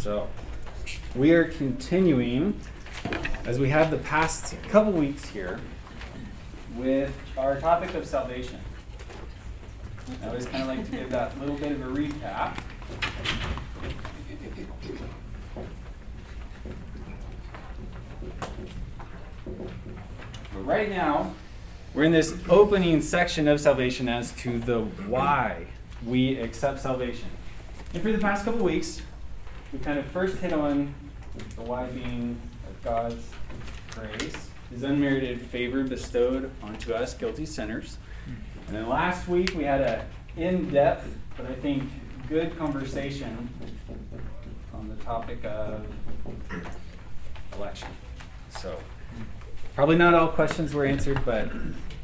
So, we are continuing as we have the past couple weeks here with our topic of salvation. I always kind of like to give that little bit of a recap. But right now, we're in this opening section of salvation as to the why we accept salvation. And for the past couple weeks, we kind of first hit on the why being of God's grace, his unmerited favor bestowed onto us guilty sinners. And then last week we had a in-depth, but I think good conversation on the topic of election. So probably not all questions were answered, but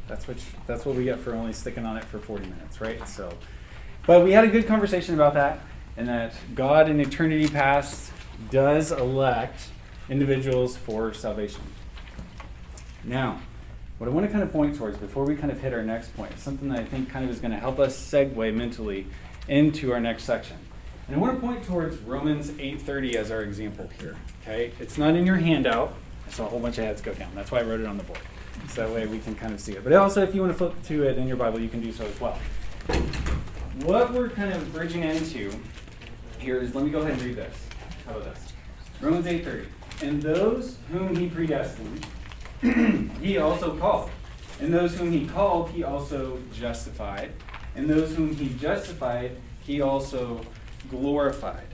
that's what that's what we get for only sticking on it for 40 minutes, right? So, but we had a good conversation about that, and that God in eternity past does elect individuals for salvation. Now, what I want to kind of point towards before we kind of hit our next point something that I think kind of is going to help us segue mentally into our next section. And I want to point towards Romans 8:30 as our example here. Okay, it's not in your handout. I saw a whole bunch of heads go down. That's why I wrote it on the board. So that way we can kind of see it. But also, if you want to flip to it in your Bible, you can do so as well. What we're kind of bridging into here is let me go ahead and read this. How about this? Romans 8:30. And those whom he predestined, he also called. And those whom he called, he also justified. And those whom he justified, he also glorified.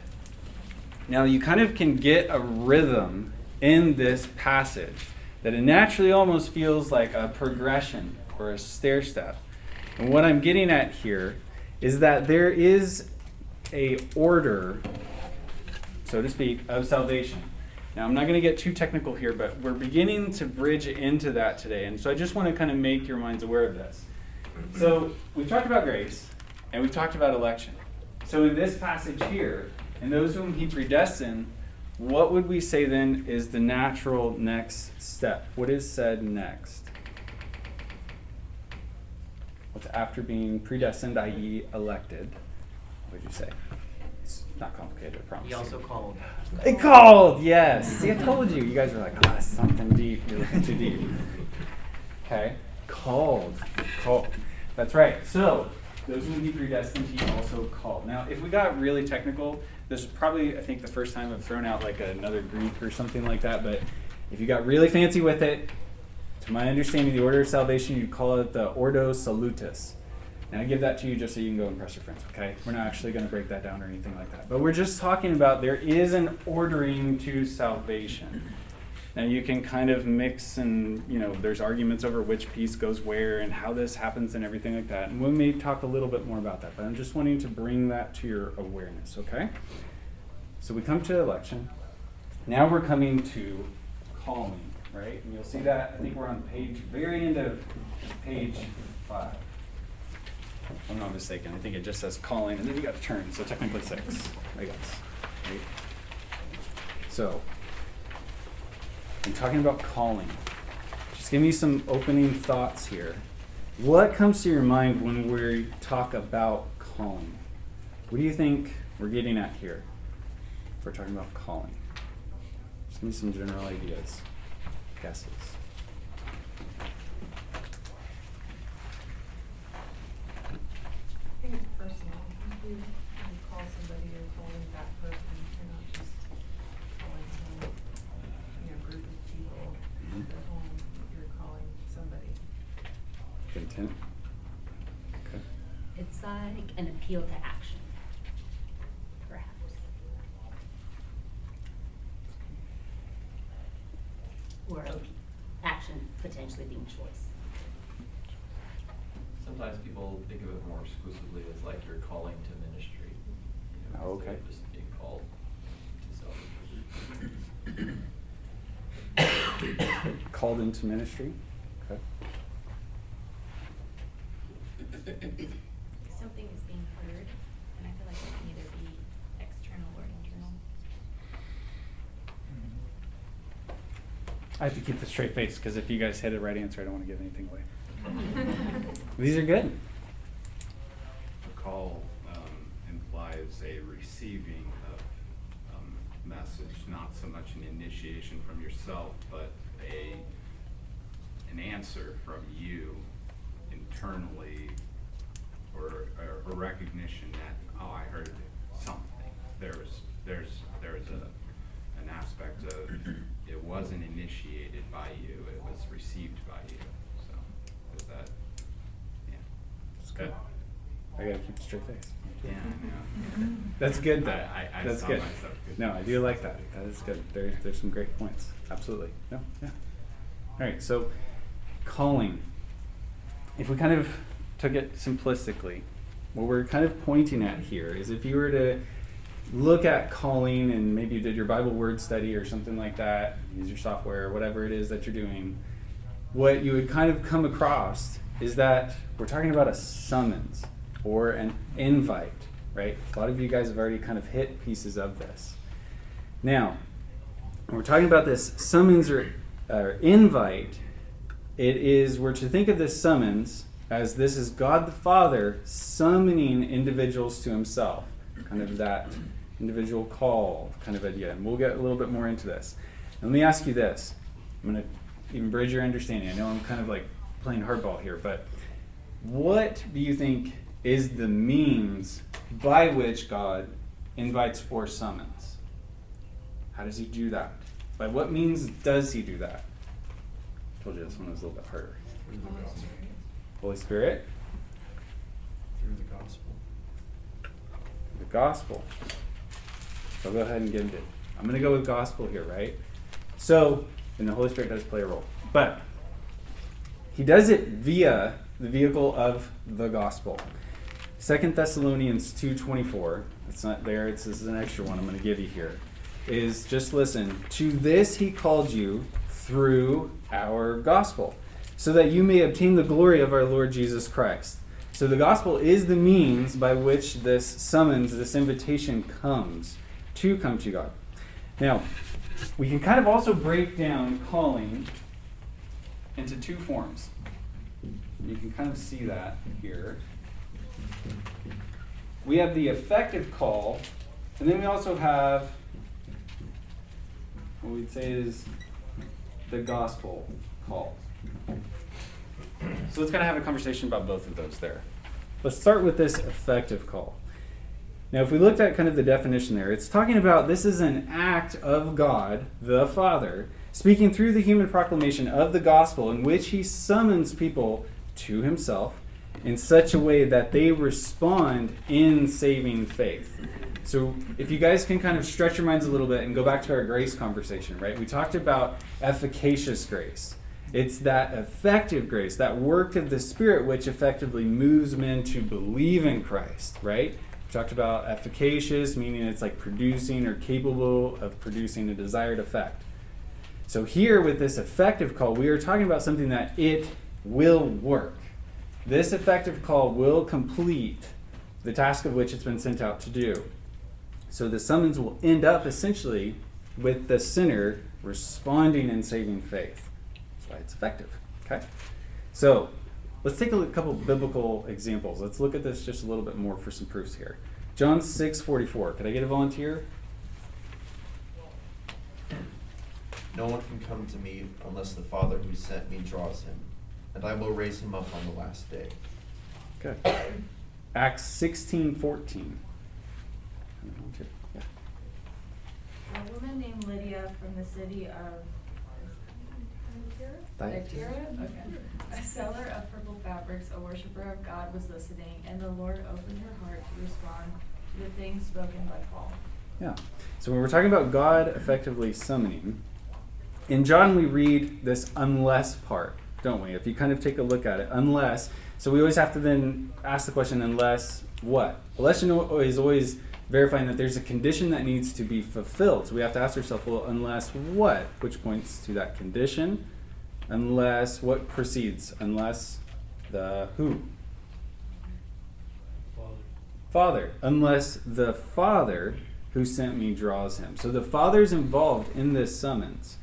Now, you kind of can get a rhythm in this passage that it naturally almost feels like a progression or a stair step. And what I'm getting at here is that there is a order, so to speak, of salvation. Now, I'm not going to get too technical here, but we're beginning to bridge into that today. And so I just want to kind of make your minds aware of this. So we've talked about grace, and we've talked about election. So in this passage here, and those whom he predestined, what would we say then is the natural next step? What is said next? What's after being predestined, i.e., elected? What would you say? It's not complicated, I promise. He also you. called. It called, yes. See, I told you. You guys were like, oh, something deep. You're looking too deep. Okay. Called. Called. That's right. So, those who he predestined, he also called. Now, if we got really technical, this is probably, I think, the first time I've thrown out like another Greek or something like that. But if you got really fancy with it, to my understanding, the order of salvation, you call it the Ordo Salutis. And I give that to you just so you can go impress your friends, okay? We're not actually going to break that down or anything like that. But we're just talking about there is an ordering to salvation. Now you can kind of mix and, you know, there's arguments over which piece goes where and how this happens and everything like that. And we may talk a little bit more about that, but I'm just wanting to bring that to your awareness, okay? So we come to election. Now we're coming to calling, right? And you'll see that, I think we're on page, very end of page five. If I'm not mistaken. I think it just says calling, and then you got to turn, so technically six, I guess. Right? So, I'm talking about calling. Just give me some opening thoughts here. What comes to your mind when we talk about calling? What do you think we're getting at here? If we're talking about calling, just give me some general ideas, guesses. I think it's personal. If you, when you call somebody, you're calling that person, you're not just calling some, you know, group of people Mhm. to their home, you're calling somebody. Intent? Okay. It's like an appeal to action, perhaps. Or action potentially being choice. Sometimes people think of it more exclusively as like you're calling to ministry. you know, Oh, okay. Just being called to salvation. Called into ministry? Okay. something is being heard, and I feel like it can either be external or internal. I have to keep the straight face because if you guys hit a right answer, I don't want to give anything away. These are good. A call um, implies a receiving of um, message, not so much an initiation from yourself, but a an answer from you internally or, or a recognition that, oh, I heard something. There's, there's, there's a, an aspect of, it wasn't initiated by you, it was received by you, so, is that, yeah. It's good. I gotta keep a straight face. Yeah, I know. That's good though. I- I- I That's saw good. myself good. No, I do like that. That is good. There, there's some great points. Absolutely. No, yeah. All right, so calling. If we kind of took it simplistically, what we're kind of pointing at here is if you were to look at calling and maybe you did your Bible word study or something like that, use your software, or whatever it is that you're doing, what you would kind of come across is that we're talking about a summons or an invite, right? A lot of you guys have already kind of hit pieces of this. Now, we're talking about this summons or invite, it is, we're to think of this summons as this is God the Father summoning individuals to Himself, kind of that individual call kind of idea. And we'll get a little bit more into this. And let me ask you this. I'm going to even bridge your understanding. I know I'm kind of like playing hardball here, but what do you think is the means by which God invites or summons? How does He do that? By what means does He do that? I told you this one was a little bit harder. Through the gospel. Holy Spirit, Through the gospel. the gospel. So go ahead and give it. I'm going to go with gospel here, right? So, and the Holy Spirit does play a role. But he does it via the vehicle of the gospel. Second Thessalonians 2.24, it's not there, it's this is an extra one I'm going to give you here, is just listen. To this he called you through our gospel, so that you may obtain the glory of our Lord Jesus Christ. So the gospel is the means by which this summons, this invitation comes to come to God. Now, we can kind of also break down calling into two forms. You can kind of see that here. We have the effective call, and then we also have what we'd say is the gospel call. So let's kind of have a conversation about both of those there. Let's start with this effective call. Now, if we looked at kind of the definition there, it's talking about this is an act of God, the Father, speaking through the human proclamation of the gospel in which he summons people to himself in such a way that they respond in saving faith. So, if you guys can kind of stretch your minds a little bit and go back to our grace conversation, right? We talked about efficacious grace. It's that effective grace, that work of the Spirit, which effectively moves men to believe in Christ, right? Talked about efficacious, meaning it's like producing or capable of producing a desired effect. So, here with this effective call, we are talking about something that it will work. This effective call will complete the task of which it's been sent out to do. So the summons will end up essentially with the sinner responding and saving faith. That's why it's effective. Okay? So let's take a look- couple biblical examples. Let's look at this just a little bit more for some proofs here. John 6 44. Could I get a volunteer? No one can come to me unless the Father who sent me draws him, and I will raise him up on the last day. Good. Acts 16 14. Yeah. A woman named Lydia from the city of Thyatira. Thyatira, okay. A seller of purple fabrics, a worshiper of God, was listening, and the Lord opened her heart to respond to the things spoken by Paul. Yeah. So when we're talking about God effectively summoning, in John we read this unless part, don't we? If you kind of take a look at it, unless. So we always have to then ask the question, unless what? Unless you know is always verifying that there's a condition that needs to be fulfilled. So we have to ask ourselves, well, unless what? Which points to that condition. Unless what precedes? Unless the who? Father, Father. unless the Father who sent me draws him. So the Father's involved in this summons.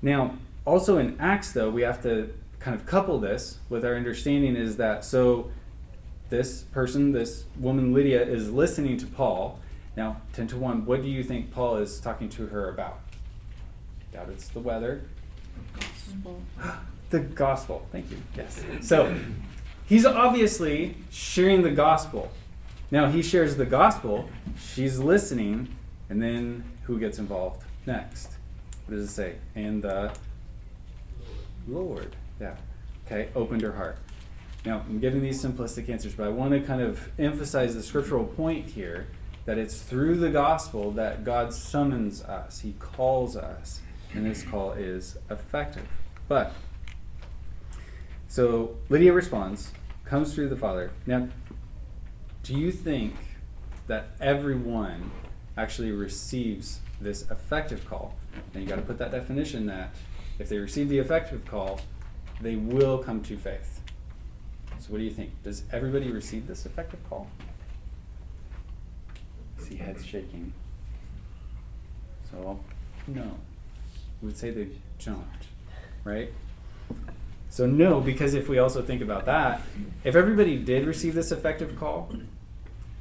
Now, also in Acts, though, we have to kind of couple this with our understanding is that so this person, this woman Lydia, is listening to Paul, Now, 10 to 1, what do you think Paul is talking to her about? Doubt it's the weather. The gospel. Thank you. Yes. So he's obviously sharing the gospel. Now he shares the gospel, she's listening, and then who gets involved next? What does it say? And the Lord. Yeah. Okay, opened her heart. Now, I'm giving these simplistic answers, but I want to kind of emphasize the scriptural point here that it's through the gospel that God summons us, He calls us, and this call is effective. But, so Lydia responds, comes through the Father. Now, do you think that everyone actually receives this effective call? And you got to put that definition that if they receive the effective call, they will come to faith. So, what do you think? Does everybody receive this effective call? See heads shaking. So, no. We would say they don't, right? So, no, because if we also think about that, if everybody did receive this effective call,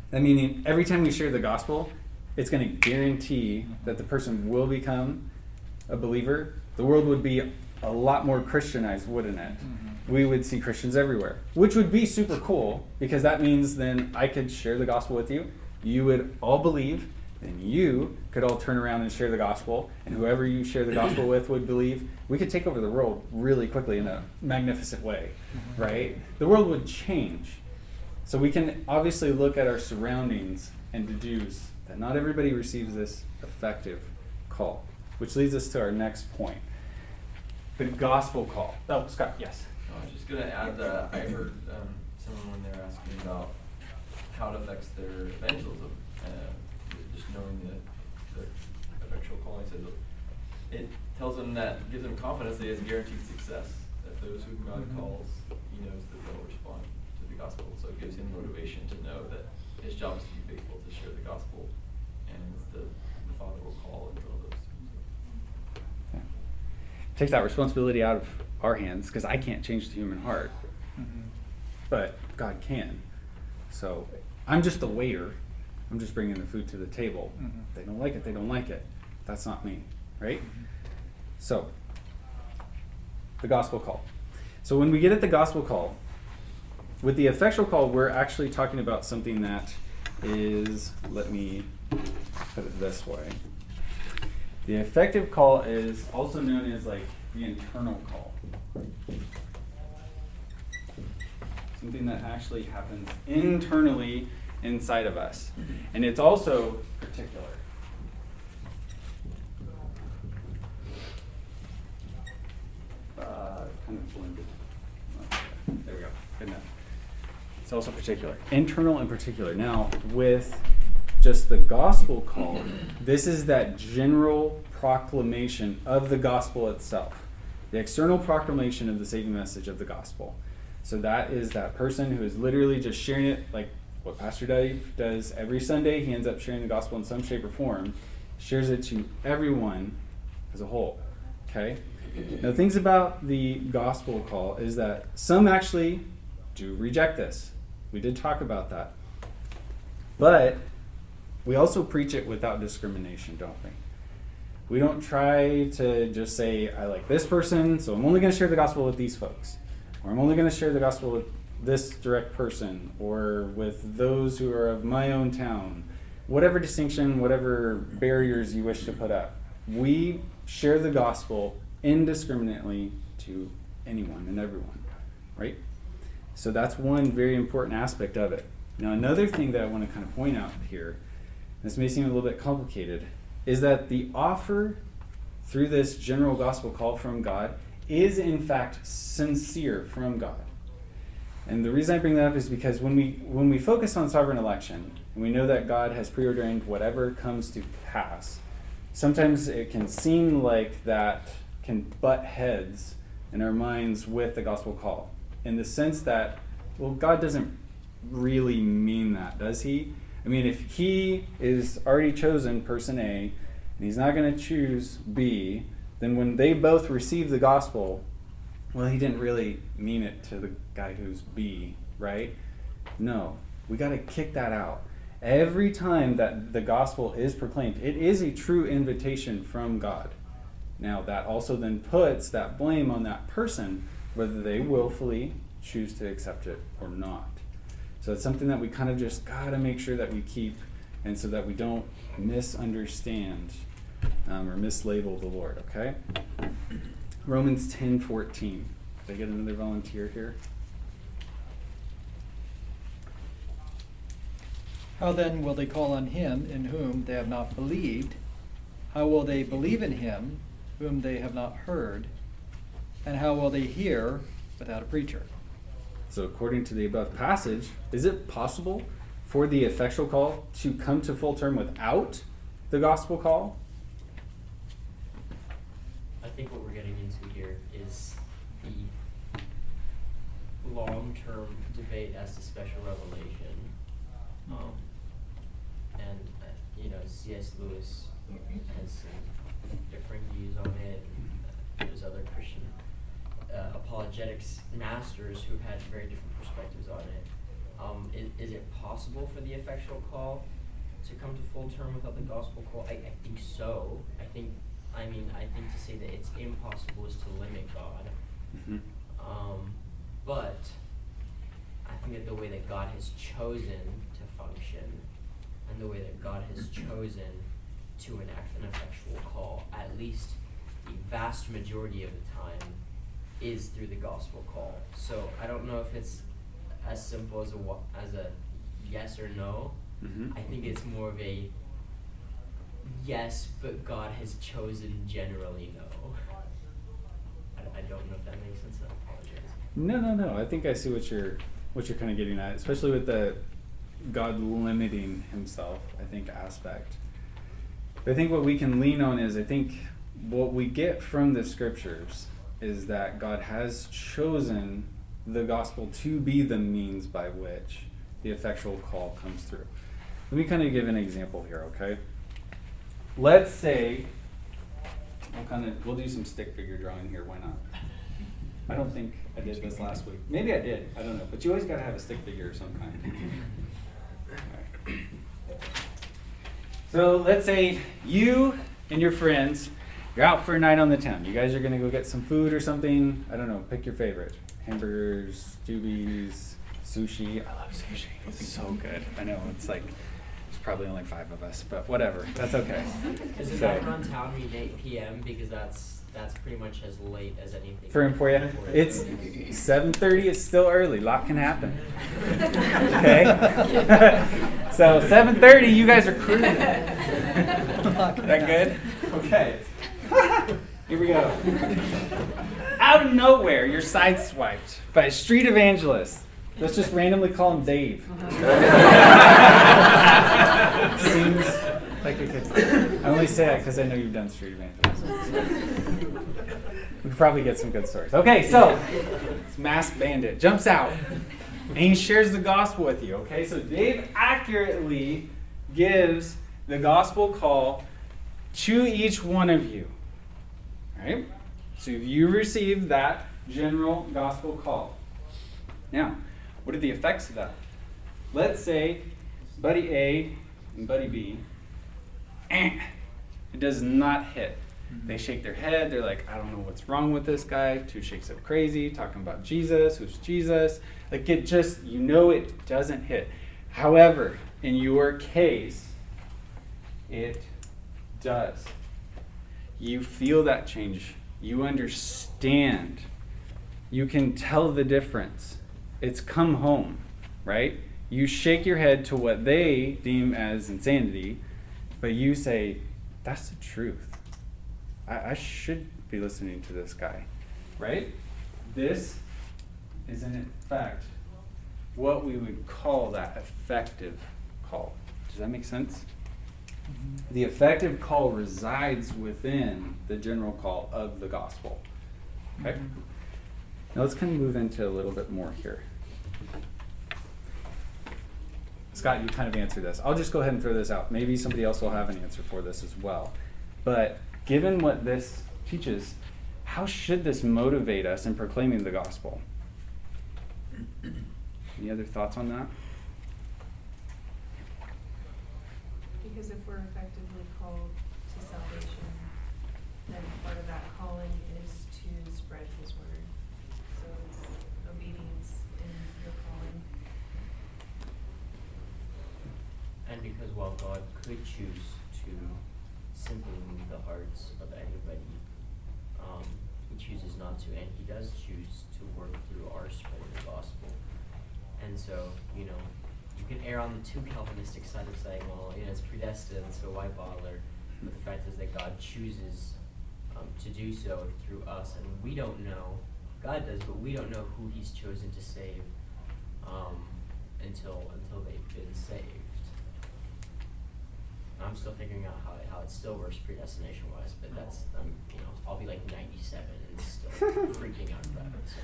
that meaning every time we share the gospel, it's going to guarantee that the person will become a believer. The world would be a lot more Christianized, wouldn't it? Mm-hmm. We would see Christians everywhere, which would be super cool because that means then I could share the gospel with you. You would all believe, and you could all turn around and share the gospel, and whoever you share the gospel with would believe. We could take over the world really quickly in a magnificent way, right? The world would change. So we can obviously look at our surroundings and deduce that not everybody receives this effective call, which leads us to our next point the gospel call. Oh, Scott, yes. I was just gonna add that I heard um, someone when they were asking about how it affects their evangelism, uh, just knowing the, the effectual calling says it tells them that gives them confidence that he has guaranteed success. That those whom God Mhm. calls, he knows that they'll respond to the gospel. So it gives him motivation to know that his job is to be faithful to share the gospel, and the the Father will call and fill those. Yeah. Takes that responsibility out of our hands because I can't change the human heart, but God can. So I'm just the waiter. I'm just bringing the food to the table. Mhm. They don't like it, they don't like it. That's not me, right? So, the gospel call. So when we get at the gospel call, with the effectual call, we're actually talking about something that is, let me put it this way. The effective call is also known as like the internal call. Something that actually happens internally inside of us. And it's also particular. Uh, kind of blended. There we go. Good enough. It's also particular. Internal and particular. Now, with just the gospel call, this is that general proclamation of the gospel itself. The external proclamation of the saving message of the gospel. So that is that person who is literally just sharing it like what Pastor Dave does every Sunday. He ends up sharing the gospel in some shape or form, shares it to everyone as a whole. Okay? Now, things about the gospel call is that some actually do reject this. We did talk about that. But we also preach it without discrimination, don't we? We don't try to just say, I like this person, so I'm only going to share the gospel with these folks. Or I'm only going to share the gospel with this direct person, or with those who are of my own town. Whatever distinction, whatever barriers you wish to put up, we share the gospel indiscriminately to anyone and everyone, right? So that's one very important aspect of it. Now, another thing that I want to kind of point out here, this may seem a little bit complicated, is that the offer through this general gospel call from God is in fact sincere from God. And the reason I bring that up is because when we when we focus on sovereign election, and we know that God has preordained whatever comes to pass, sometimes it can seem like that can butt heads in our minds with the gospel call. In the sense that, well, God doesn't really mean that, does he? I mean, if he is already chosen person A and he's not going to choose B, then when they both receive the gospel, well, he didn't really mean it to the guy who's B, right? No, we got to kick that out. Every time that the gospel is proclaimed, it is a true invitation from God. Now, that also then puts that blame on that person, whether they willfully choose to accept it or not. So it's something that we kind of just got to make sure that we keep, and so that we don't misunderstand um, or mislabel the Lord, okay? Romans 10 14. Did I get another volunteer here? How then will they call on him in whom they have not believed? How will they believe in him whom they have not heard? And how will they hear without a preacher? So, according to the above passage, is it possible for the effectual call to come to full term without the gospel call? I think what we're getting into here is the long-term debate as to special revelation. Um, and, uh, you know, C.S. Lewis has some differing views on it. and There's other Christian uh, apologetics masters who've had very different perspectives on it. Um, is, is it possible for the effectual call to come to full term without the gospel call? I, I think so. I think, I mean, I think to say that it's impossible is to limit God. Mm-hmm. Um, but I think that the way that God has chosen to function and the way that God has chosen to enact an effectual call, at least the vast majority of the time, is through the gospel call. So I don't know if it's as simple as a as a yes or no. Mhm. I think it's more of a yes, but God has chosen generally no. I, I don't know if that makes sense. I apologize. No, no, no. I think I see what you're what you're kind of getting at, especially with the God limiting Himself. I think aspect. I think what we can lean on is I think what we get from the scriptures is that God has chosen the gospel to be the means by which the effectual call comes through. Let me kind of give an example here, okay? Let's say we'll kind of we'll do some stick figure drawing here. Why not? I don't think I did this last week. Maybe I did. I don't know. But you always got to have a stick figure of some kind. So let's say you and your friends, you're out for a night on the town. You guys are to go get some food or something. I don't know. Pick your favorite hamburgers, Doobies, sushi. I love sushi. It's so good. I know. It's like, probably only five of us, but whatever. That's okay. Is it So- back on town meet 8 p.m. because that's that's pretty much as late as anything. For Emporia, it's 7:30. It's still early. A lot can happen. Okay. so 7:30, you guys are cruising. that good? Okay. Here we go. Out of nowhere, you're sideswiped by a street evangelist. Let's just randomly call him Dave. Uh-huh. Seems like a good. I only say that because I know you've done street evangelism. We could probably get some good stories. Okay, so this masked bandit jumps out and he shares the gospel with you. Okay, so Dave accurately gives the gospel call to each one of you. All right? So if you receive that general gospel call. Now, what are the effects of that? Let's say buddy A and buddy B, eh, it does not hit. They shake their head. They're like, I don't know what's wrong with this guy. Two shakes up crazy, talking about Jesus. Who's Jesus? Like, it just, you know, it doesn't hit. However, in your case, it does. You feel that change. You understand. You can tell the difference. It's come home, right? You shake your head to what they deem as insanity, but you say, that's the truth. I, I should be listening to this guy, right? This is in fact what we would call that effective call. Does that make sense? Mm-hmm. The effective call resides within the general call of the gospel. Okay? Mm-hmm. Now let's kind of move into a little bit more here. Scott, you kind of answered this. I'll just go ahead and throw this out. Maybe somebody else will have an answer for this as well. But given what this teaches, how should this motivate us in proclaiming the gospel? Any other thoughts on that? because if we're effectively called to salvation, then part of that calling is to spread his word. So it's obedience in your calling. And because while God could choose to simply move the hearts of anybody, um, he chooses not to, and he does choose to work through our spreading the gospel. And so, you know, you can err on the too Calvinistic side of saying, well, you know, it's predestined, so why bother? But the fact is that God chooses um, to do so through us, and we don't know. God does, but we don't know who He's chosen to save um, until until they've been saved. I'm still figuring out how it, how it still works predestination wise, but that's um, you know I'll be like 97 and still freaking out about it. So.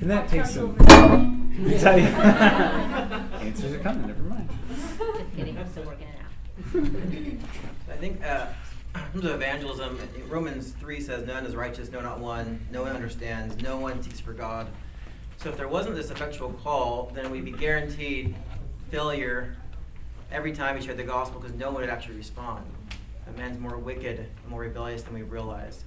And that I'll takes some. over. Tell you. Answers are coming. Never mind. Just kidding, I'm still working it out. I think uh, in terms of evangelism, Romans 3 says, None is righteous, no, not one. No one understands, no one seeks for God. So if there wasn't this effectual call, then we'd be guaranteed failure every time we shared the gospel because no one would actually respond. A man's more wicked, more rebellious than we realize.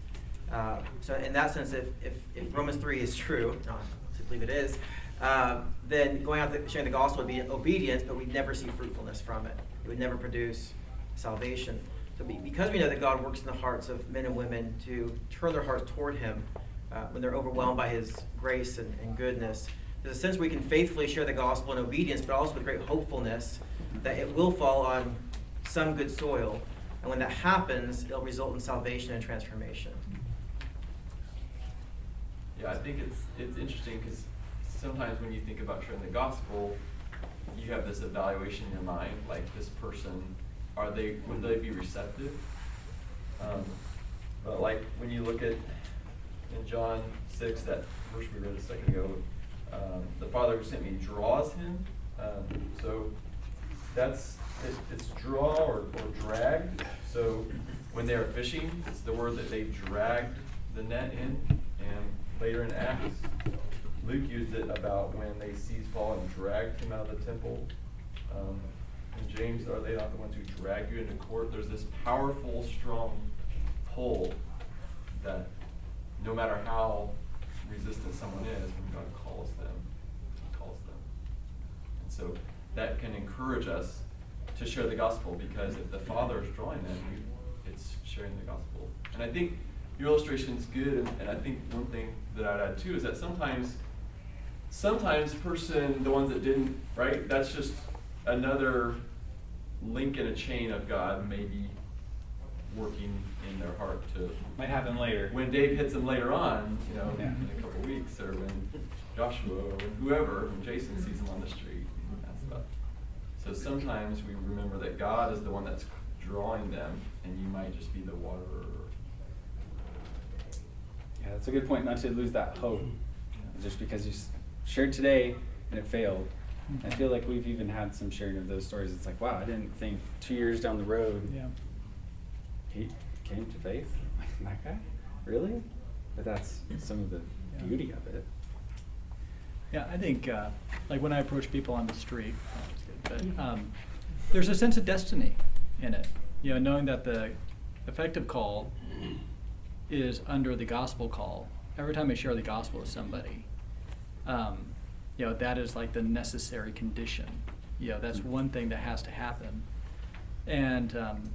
Uh, so in that sense, if, if, if Romans 3 is true, I believe it is, uh, then going out the, sharing the gospel would be obedience, but we'd never see fruitfulness from it. It would never produce salvation. So be, because we know that God works in the hearts of men and women to turn their hearts toward Him uh, when they're overwhelmed by His grace and, and goodness, there's a sense we can faithfully share the gospel in obedience, but also with great hopefulness that it will fall on some good soil. And when that happens, it'll result in salvation and transformation. Yeah, I think it's it's interesting because sometimes when you think about sharing the gospel, you have this evaluation in your mind, like this person, are they would they be receptive? Um, but like when you look at in John six, that verse we read a second ago, um, the Father who sent me draws him. Um, so that's it, it's draw or, or dragged. So when they're fishing, it's the word that they dragged the net in. And later in Acts, Luke used it about when they seized Paul and dragged him out of the temple. Um, and James, are they not the ones who drag you into court? There's this powerful, strong pull that no matter how resistant someone is, when God calls them, He calls them. And so that can encourage us to share the gospel because if the Father is drawing them, it's sharing the gospel. And I think your illustration is good, and, and I think one thing that I'd add too is that sometimes, sometimes person, the ones that didn't, right? That's just another link in a chain of God maybe working in their heart to Might happen later. when Dave hits them later on, you know, Yeah. in a couple of weeks, or when Joshua, or when whoever, when Jason sees them on the street, and that stuff. So sometimes we remember that God is the one that's drawing them, and you might just be the waterer. Yeah, that's a good point. Not to lose that hope, just because you shared today and it failed. I feel like we've even had some sharing of those stories. It's like, wow, I didn't think two years down the road Yeah. he came to faith. Like that guy, really? But that's some of the Yeah. beauty of it. Yeah, I think, uh, like when I approach people on the street, oh, that's good, but um, there's a sense of destiny in it. You know, knowing that the effective call is under the gospel call. Every time I share the gospel with somebody, um, you know, that is like the necessary condition. You know, that's one thing that has to happen. And um,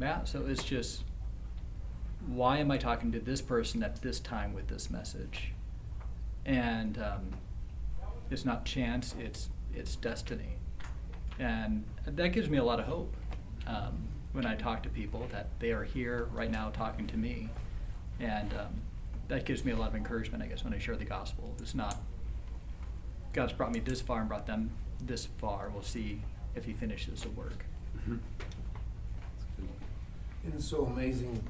yeah, so it's just, why am I talking to this person at this time with this message? and um, it's not chance; it's it's destiny, and that gives me a lot of hope um, when I talk to people that they are here right now talking to me, and um, that gives me a lot of encouragement. I guess when I share the gospel, it's not God's brought me this far and brought them this far. We'll see if He finishes the work. Mhm. It's so amazing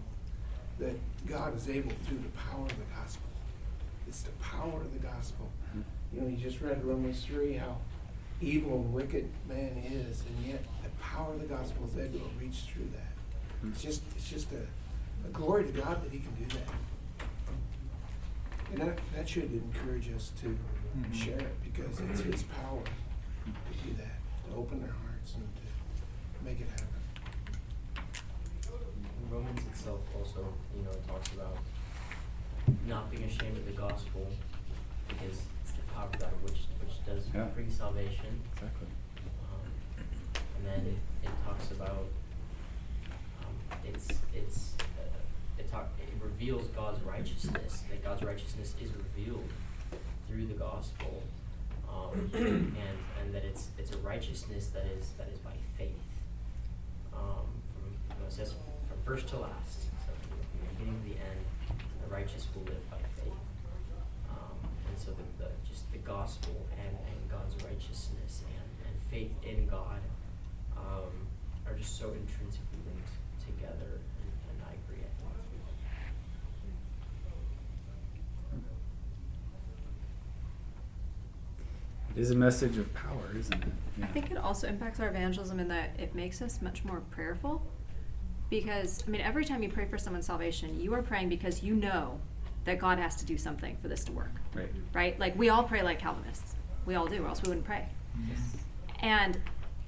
that God is able through the power of the gospel. It's the power of the gospel. You know, you just read Romans three, how evil and wicked man is, and yet the power of the gospel is able to reach through that. It's just, it's just a, a glory to God that He can do that. And that, that should encourage us to Mhm. share it because it's His power to do that, to open their hearts and to make it happen. Also, you know, talks about not being ashamed of the gospel because it's the power of God which, which does Yeah. bring salvation. Exactly. Um, and then it, it talks about, um, it's, it's, uh, it talk, it reveals God's righteousness, that God's righteousness is revealed through the gospel. Um, and, and that it's, it's a righteousness that is, that is by faith. Um, from, you know, it says from first to last, so from the beginning to the end, the righteous will live by faith. Um, and so the, the, just the gospel and, and God's righteousness and, and faith in God, um, are just so intrinsically linked together, and, and I agree, I think that's It is a message of power, isn't it? I think it also impacts our evangelism in that it makes us much more prayerful. Because, I mean, every time you pray for someone's salvation, you are praying because you know that God has to do something for this to work. Right. Right? Like, we all pray like Calvinists. We all do, or else we wouldn't pray. And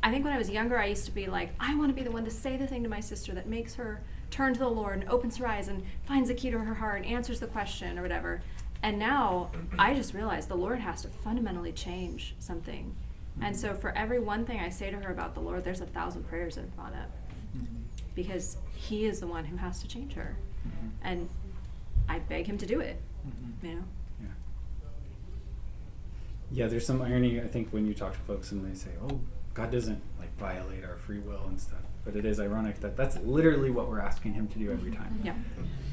I think when I was younger, I used to be like, I want to be the one to say the thing to my sister that makes her turn to the Lord and opens her eyes and finds the key to her heart and answers the question or whatever. And now I just realize the Lord has to fundamentally change something. And so for every one thing I say to her about the Lord, there's a thousand prayers that have gone up mm-hmm. Because He is the one who has to change her. Mhm. And I beg Him to do it, Mhm. you know? Yeah. Yeah, there's some irony, I think, when you talk to folks and they say, oh, God doesn't like violate our free will and stuff. But it is ironic that that's literally what we're asking Him to do every time. Yeah.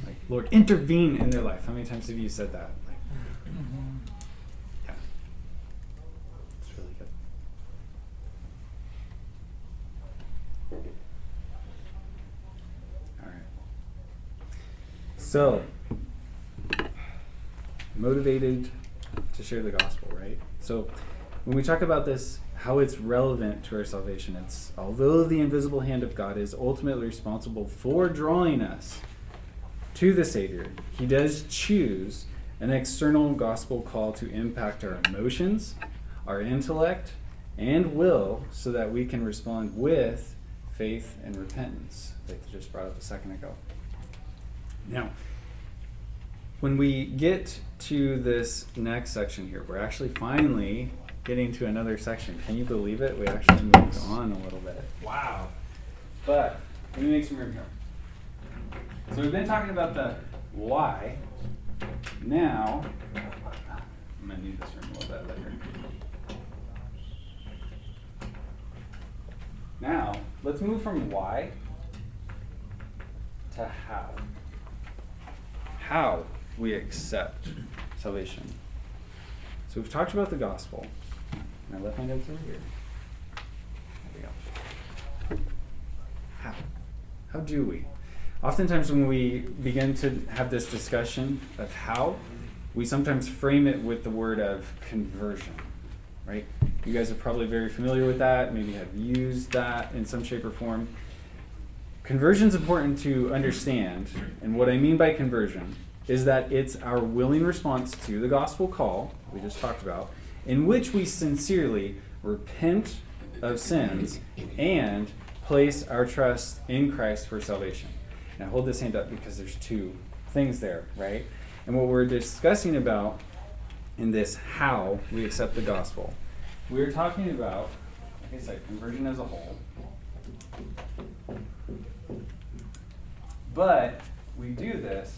Like, Lord, intervene in their life. How many times have you said that? Like, Mhm. yeah. It's really good. All right. So, motivated to share the gospel, right? So, when we talk about this, how it's relevant to our salvation, it's although the invisible hand of God is ultimately responsible for drawing us to the Savior, He does choose an external gospel call to impact our emotions, our intellect, and will so that we can respond with faith and repentance that you just brought up a second ago. Now, when we get to this next section here, we're actually finally getting to another section. Can you believe it? We actually moved on a little bit. Wow. But let me make some room here. So we've been talking about the why. Now, I'm going to need this room a little bit later. Now, let's move from why to how. How we accept salvation. So we've talked about the gospel. And I left my notes over here. There we go. How? How do we? Oftentimes, when we begin to have this discussion of how, we sometimes frame it with the word of conversion, right? You guys are probably very familiar with that, maybe have used that in some shape or form. Conversion is important to understand, and what I mean by conversion is that it's our willing response to the gospel call we just talked about, in which we sincerely repent of sins and place our trust in Christ for salvation. Now, hold this hand up because there's two things there, right? And what we're discussing about in this how we accept the gospel, we're talking about, like I said, conversion as a whole. But we do this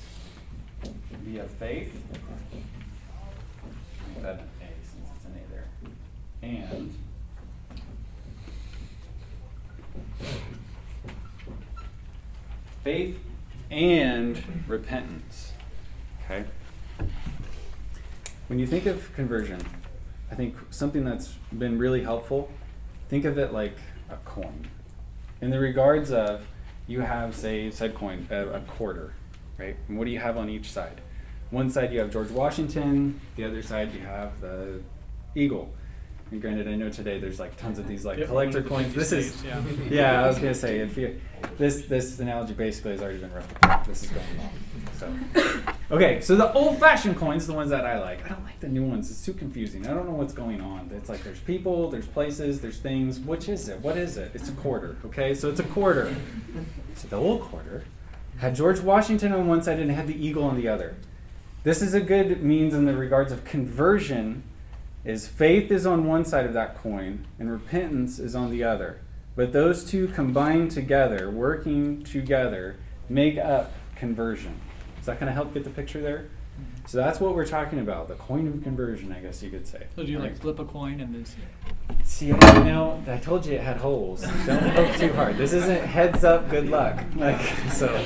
via faith. That A since it's an A there. And faith and repentance. Okay? When you think of conversion, I think something that's been really helpful, think of it like a coin. In the regards of you have, say, said coin, a, a quarter, right? And what do you have on each side? One side you have George Washington, the other side you have the eagle. And granted, I know today there's like tons of these like Yep, collector coins. This is, yeah. yeah, I was gonna say if you, this this analogy basically has already been replicated. This is going on. So, okay, so the old-fashioned coins, the ones that I like. I don't like the new ones. It's too confusing. I don't know what's going on. It's like there's people, there's places, there's things. Which is it? What is it? It's a quarter. Okay, so it's a quarter. So the old quarter had George Washington on one side and had the eagle on the other. This is a good means in the regards of conversion is faith is on one side of that coin and repentance is on the other. But those two combined together, working together, make up conversion. Does that kind of help get the picture there? So that's what we're talking about, the coin of conversion, I guess you could say. So do you like Right. flip a coin and then? See, I know, I told you it had holes. Don't poke too hard. This isn't heads up, good luck. Like so.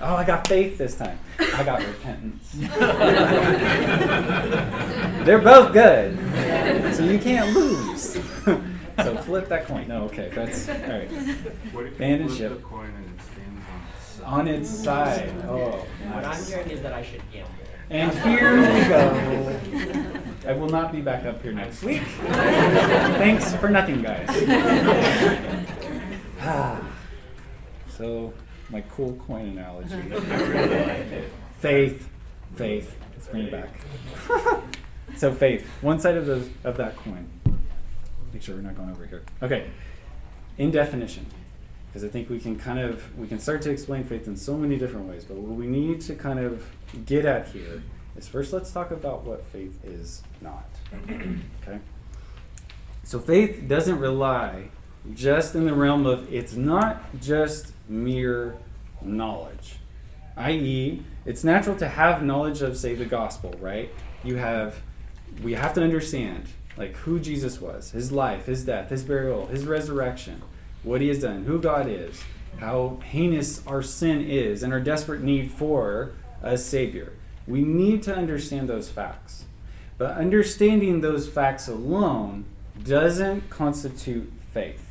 Oh, I got faith this time. I got repentance. They're both good, so you can't lose. so flip that coin. No, okay, that's all right. What if you Band and flip ship the coin and it stands on its side? its side. Oh, What I'm nice. hearing is that I should gamble. And here we go. I will not be back up here next week. Thanks for nothing, guys. Ah. so, my cool coin analogy. faith, faith. Let's bring it back. so, faith. One side of the of that coin. Make sure we're not going over here. Okay. In definition, because I think we can kind of we can start to explain faith in so many different ways. But what we need to kind of get at here is first let's talk about what faith is not. okay. So faith doesn't rely just in the realm of it's not just mere knowledge, i.e., it's natural to have knowledge of say the gospel, right? You have we have to understand like who Jesus was, his life, his death, his burial, his resurrection, what he has done, who God is, how heinous our sin is, and our desperate need for a Savior. We need to understand those facts. But understanding those facts alone doesn't constitute faith,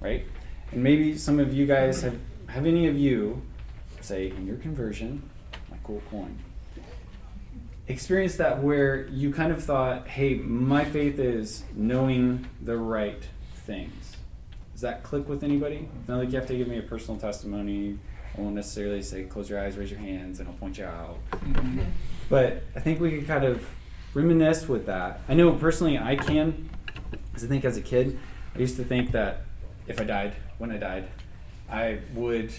right? And maybe some of you guys have, have any of you, say, in your conversion, my cool coin, experienced that where you kind of thought, hey, my faith is knowing the right things. Does that click with anybody? Not like you have to give me a personal testimony. I won't necessarily say close your eyes, raise your hands, and I'll point you out. Mm-hmm. But I think we can kind of reminisce with that. I know personally I can, because I think as a kid, I used to think that if I died, when I died, I would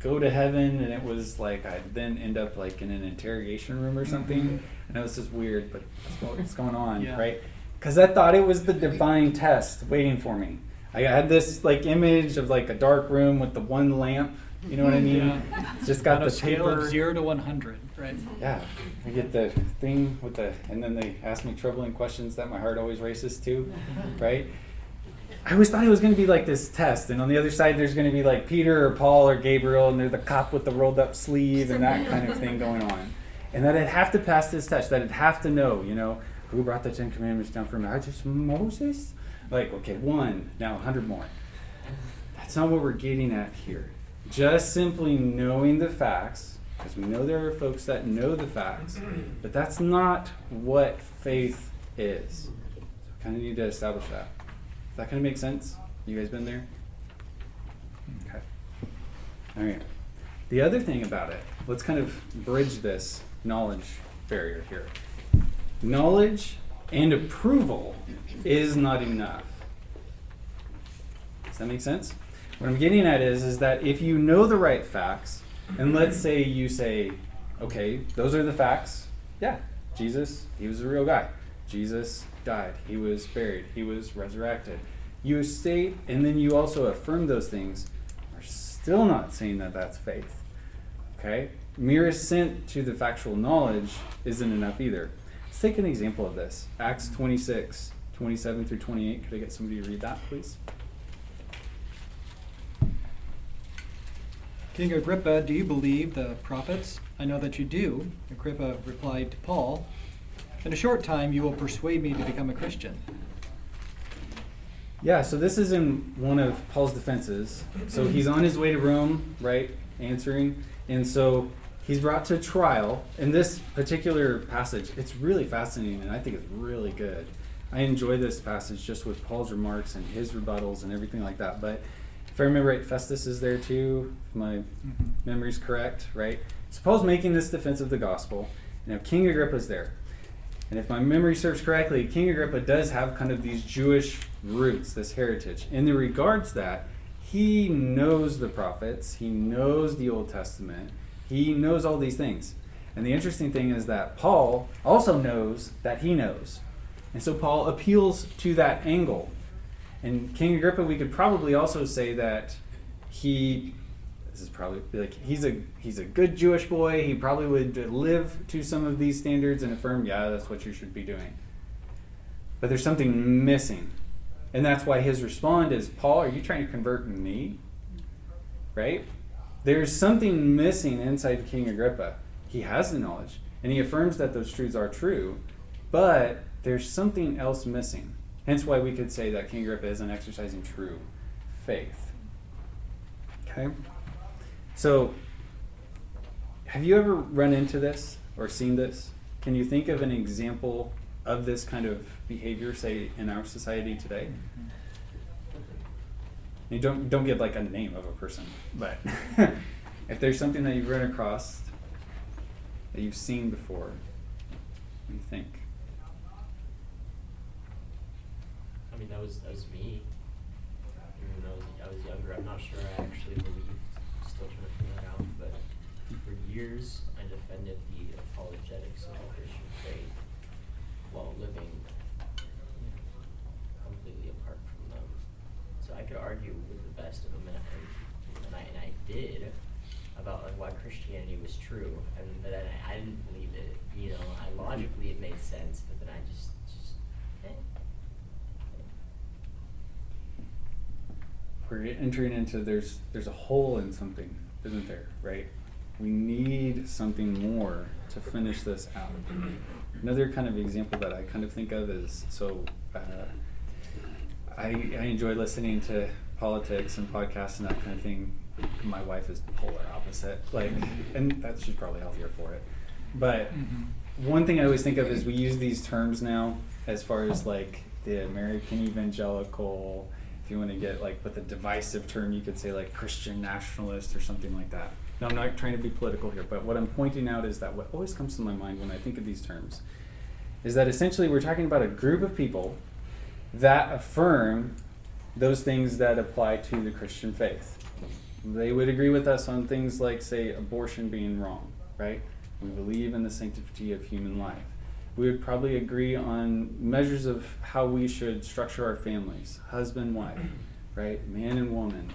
go to heaven and it was like I'd then end up like in an interrogation room or something. Mm-hmm. I know this is weird, but what's going on, Yeah. right? Because I thought it was the divine test waiting for me. I had this like image of like a dark room with the one lamp. You know what I mean? Yeah. It's just got On a the scale paper. of zero to one hundred, right? Yeah, I get the thing with the, and then they ask me troubling questions that my heart always races to, right? I always thought it was going to be like this test, and on the other side, there's going to be like Peter or Paul or Gabriel, and they're the cop with the rolled up sleeve and that kind of thing going on. And that I'd have to pass this test, that I'd have to know, you know, who brought the Ten Commandments down from? Moses? Like, okay, one, now a hundred more. That's not what we're getting at here. Just simply knowing the facts, because we know there are folks that know the facts, but that's not what faith is. So we kind of need to establish that. Does that kind of make sense? You guys been there? Okay. All right. The other thing about it, let's kind of bridge this knowledge barrier here. Knowledge and approval is not enough. Does that make sense? What I'm getting at is, is that if you know the right facts, and let's say you say, okay, those are the facts. Yeah, Jesus, he was a real guy. Jesus died. He was buried. He was resurrected. You state, and then you also affirm those things, are still not saying that that's faith. Okay? Mere assent to the factual knowledge isn't enough either. Let's take an example of this Acts 26, 27 through 28. Could I get somebody to read that, please? King Agrippa, do you believe the prophets? I know that you do. Agrippa replied to Paul, In a short time you will persuade me to become a Christian. Yeah, so this is in one of Paul's defenses. So he's on his way to Rome, right? Answering. And so he's brought to trial. In this particular passage, it's really fascinating and I think it's really good. I enjoy this passage just with Paul's remarks and his rebuttals and everything like that. But if I remember right, Festus is there too, if my mm-hmm. memory's correct, right? So Paul's making this defense of the gospel. Now King Agrippa's there. And if my memory serves correctly, King Agrippa does have kind of these Jewish roots, this heritage. In the regards that, he knows the prophets, he knows the Old Testament, he knows all these things. And the interesting thing is that Paul also knows that he knows. And so Paul appeals to that angle. And King Agrippa, we could probably also say that he this is probably like he's a he's a good Jewish boy. He probably would live to some of these standards and affirm, yeah, that's what you should be doing. But there's something missing. And that's why his respond is, Paul, are you trying to convert me? Right? There's something missing inside King Agrippa. He has the knowledge, and he affirms that those truths are true, but there's something else missing. Hence why we could say that King Agrippa isn't exercising true faith. Okay? So, have you ever run into this or seen this? Can you think of an example of this kind of behavior, say, in our society today? You don't don't give like a name of a person, but if there's something that you've run across that you've seen before, what do you think? I mean, that was that was me. Even when I was I was younger, I'm not sure I actually believed. Still trying to figure that out. But for years, I defended the apologetics of the Christian faith while living you know, completely apart from them. So I could argue with the best of them, and, and, I and I did about like why Christianity was true, and but then I, I didn't believe it. You know, I logically it made sense, but then I just just. Eh. We're entering into there's there's a hole in something, isn't there? Right? We need something more to finish this out. Another kind of example that I kind of think of is so. Uh, I, I enjoy listening to politics and podcasts and that kind of thing. My wife is polar opposite, like, mm-hmm. and that she's probably healthier for it. But mm-hmm. one thing I always think of is we use these terms now as far as like the American evangelical. If you want to get like with a divisive term, you could say like Christian nationalist or something like that. Now I'm not trying to be political here, but what I'm pointing out is that what always comes to my mind when I think of these terms is that essentially we're talking about a group of people that affirm those things that apply to the Christian faith. They would agree with us on things like, say, abortion being wrong, right? We believe in the sanctity of human life. We would probably agree on measures of how we should structure our families husband, wife, right? Man and woman,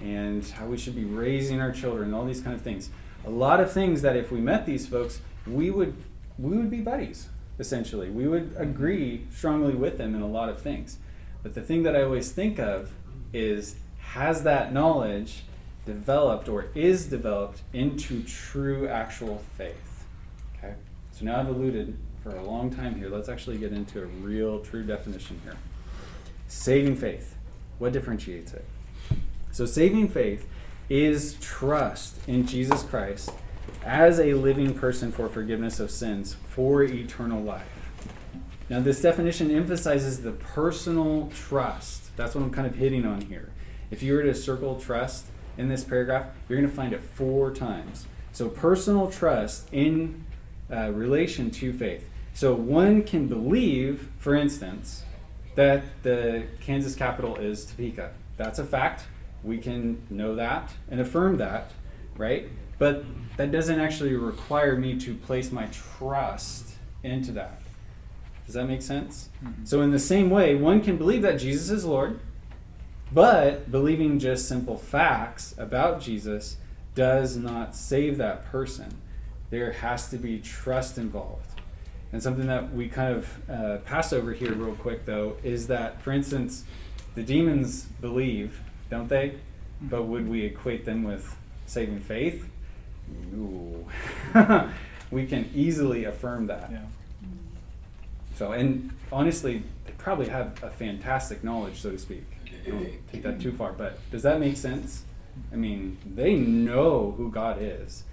and how we should be raising our children, all these kind of things. A lot of things that if we met these folks, we would, we would be buddies essentially. We would agree strongly with them in a lot of things. But the thing that I always think of is has that knowledge developed or is developed into true actual faith? Okay? So now I've alluded for a long time here. Let's actually get into a real true definition here. Saving faith. What differentiates it? So saving faith is trust in Jesus Christ as a living person for forgiveness of sins for eternal life. Now, this definition emphasizes the personal trust. That's what I'm kind of hitting on here. If you were to circle trust in this paragraph, you're going to find it four times. So, personal trust in uh, relation to faith. So, one can believe, for instance, that the Kansas capital is Topeka. That's a fact. We can know that and affirm that, right? But that doesn't actually require me to place my trust into that. Does that make sense? Mm-hmm. So, in the same way, one can believe that Jesus is Lord, but believing just simple facts about Jesus does not save that person. There has to be trust involved. And something that we kind of uh, pass over here, real quick, though, is that, for instance, the demons believe, don't they? But would we equate them with saving faith? No. we can easily affirm that. Yeah. So, and honestly, they probably have a fantastic knowledge, so to speak. Don't take that too far, but does that make sense? I mean, they know who God is.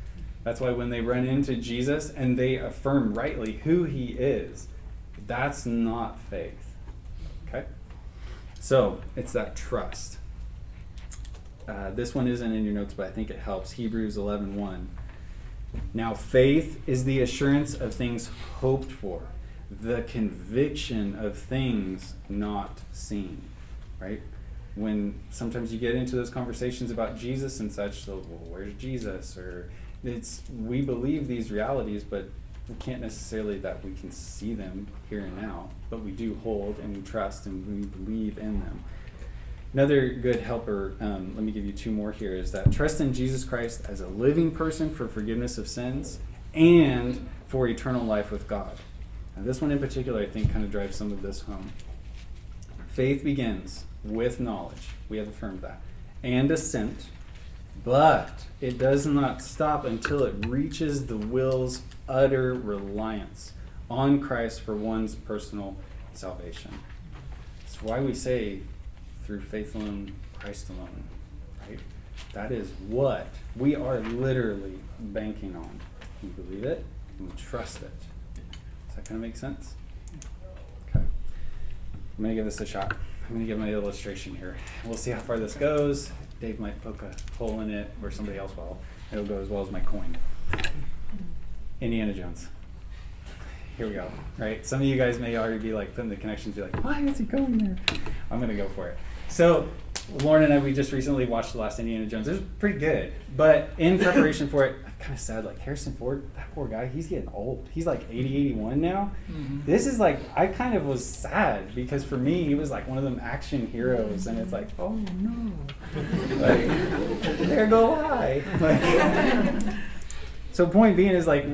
That's why when they run into Jesus and they affirm rightly who he is, that's not faith. Okay? So, it's that trust. Uh, this one isn't in your notes, but I think it helps. Hebrews 11 1. Now, faith is the assurance of things hoped for, the conviction of things not seen. Right? when sometimes you get into those conversations about Jesus and such, so well, where's Jesus? Or it's we believe these realities, but we can't necessarily that we can see them here and now, but we do hold and we trust and we believe in them. Another good helper, um, let me give you two more here, is that trust in Jesus Christ as a living person for forgiveness of sins and for eternal life with God. Now, this one in particular, I think, kind of drives some of this home. Faith begins with knowledge. We have affirmed that. And assent, but it does not stop until it reaches the will's utter reliance on Christ for one's personal salvation. That's why we say through faith alone, Christ alone, right? That is what we are literally banking on. We believe it and we trust it. Does that kind of make sense? Okay. I'm going to give this a shot. I'm going to give my illustration here. We'll see how far this goes. Dave might poke a hole in it, or somebody else will. It'll go as well as my coin. Indiana Jones. Here we go. Right? Some of you guys may already be like putting the connections, be like, why is he going there? I'm going to go for it. So, Lauren and I, we just recently watched the last Indiana Jones. It was pretty good. But in preparation for it, I'm kind of sad. Like, Harrison Ford, that poor guy, he's getting old. He's like 80, 81 now. Mhm. This is like, I kind of was sad because for me, he was like one of them action heroes. And it's like, oh no. like, there go I. Like, so, point being is like,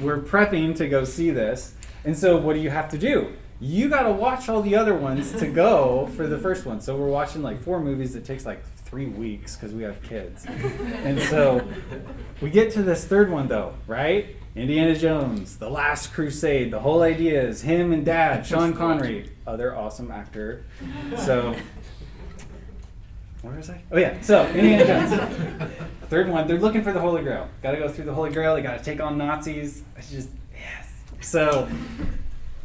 we're prepping to go see this. And so, what do you have to do? You got to watch all the other ones to go for the first one. So, we're watching like four movies. It takes like three weeks because we have kids. And so, we get to this third one though, right? Indiana Jones, The Last Crusade. The whole idea is him and dad, Sean Connery, other awesome actor. So, where was I? Oh yeah, so Indiana Jones. Third one, they're looking for the Holy Grail. Got to go through the Holy Grail. They got to take on Nazis. It's just yes. So,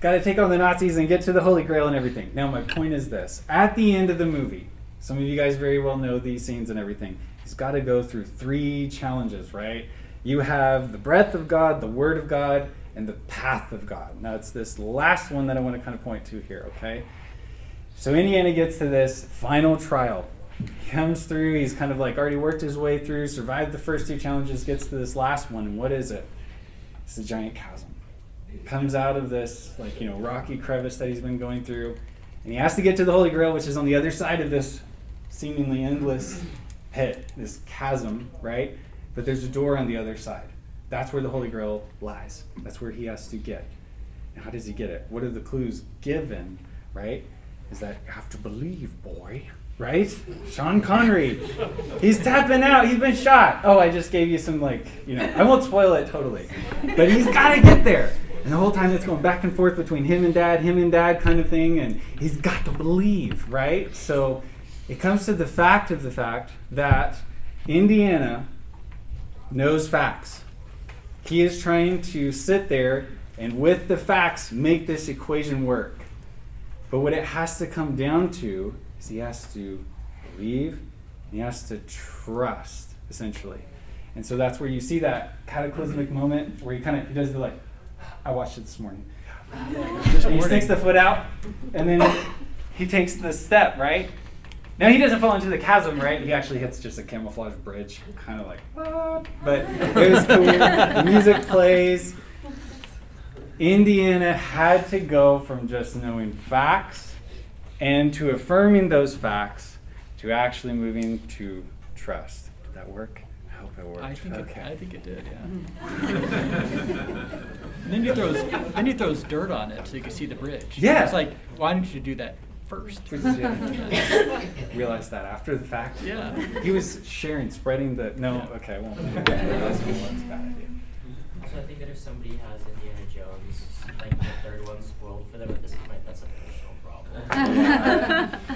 got to take on the Nazis and get to the Holy Grail and everything. Now, my point is this: at the end of the movie, some of you guys very well know these scenes and everything. He's got to go through three challenges, right? You have the breath of God, the Word of God, and the path of God. Now, it's this last one that I want to kind of point to here, okay? So Indiana gets to this final trial. He comes through, he's kind of like already worked his way through, survived the first two challenges, gets to this last one, and what is it? It's a giant chasm. Comes out of this, like, you know, rocky crevice that he's been going through, and he has to get to the Holy Grail, which is on the other side of this seemingly endless pit, this chasm, right? But there's a door on the other side. That's where the Holy Grail lies. That's where he has to get. Now, how does he get it? What are the clues given, right? Is that you have to believe, boy, right? Sean Connery. He's tapping out. He's been shot. Oh, I just gave you some, like, you know, I won't spoil it totally. But he's got to get there. And the whole time it's going back and forth between him and dad, him and dad kind of thing. And he's got to believe, right? So it comes to the fact of the fact that Indiana knows facts. He is trying to sit there and with the facts make this equation work. But what it has to come down to is he has to believe, and he has to trust, essentially. And so that's where you see that cataclysmic moment where he kind of he does the like, I watched it this morning. He sticks the foot out, and then he takes the step, right? Now he doesn't fall into the chasm, right? He actually hits just a camouflage bridge, kind of like, what? But it was cool. the music plays. Indiana had to go from just knowing facts and to affirming those facts to actually moving to trust. Did that work? I hope it worked. I think okay. it, I think it did, yeah. Hmm. and then he throws then he throws dirt on it so you can see the bridge. Yeah. It's like, why didn't you do that first? Realized that after the fact. Yeah. He was sharing, spreading the. No, okay, I won't. That's a bad idea. Also, I think that if somebody has Indiana Jones, like the third one spoiled for them at this point, that's a personal problem.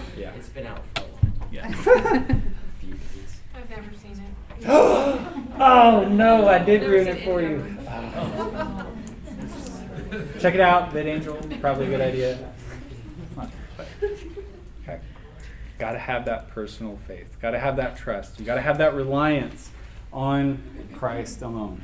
Yeah. It's been out for a long time. Yeah. I've never seen it. oh no, I did ruin it for you. Oh. Check it out, Bid Angel. Probably a good idea. Okay. Got to have that personal faith. Got to have that trust. You got to have that reliance on Christ alone.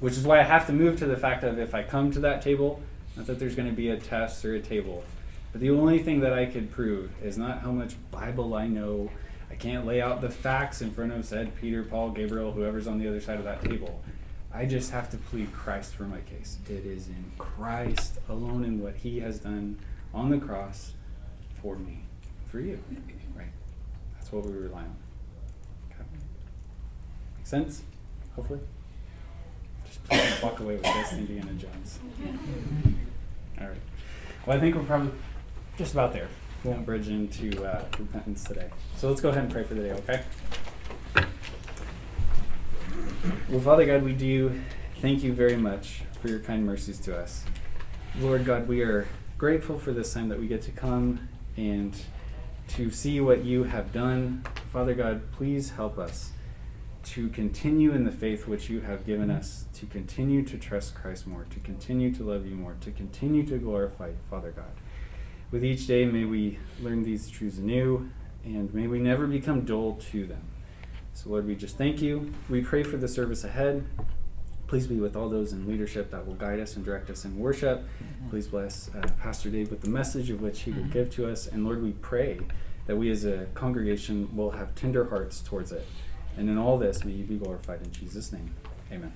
Which is why I have to move to the fact of if I come to that table, not that there's going to be a test or a table, But the only thing that I could prove is not how much Bible I know. I can't lay out the facts in front of said Peter, Paul, Gabriel, whoever's on the other side of that table. I just have to plead Christ for my case. It is in Christ alone in what he has done on the cross for me, for you. Right? That's what we rely on. Okay. Make sense? Hopefully? Just please walk away with this, Indiana Jones. All right. Well, I think we're probably just about there. Won't bridge into uh, repentance today. So let's go ahead and pray for the day, okay? Well, Father God, we do thank you very much for your kind mercies to us. Lord God, we are grateful for this time that we get to come and to see what you have done. Father God, please help us to continue in the faith which you have given us, to continue to trust Christ more, to continue to love you more, to continue to glorify Father God. With each day, may we learn these truths anew, and may we never become dull to them. So, Lord, we just thank you. We pray for the service ahead. Please be with all those in leadership that will guide us and direct us in worship. Please bless uh, Pastor Dave with the message of which he will give to us. And Lord, we pray that we as a congregation will have tender hearts towards it. And in all this, may you be glorified in Jesus' name. Amen.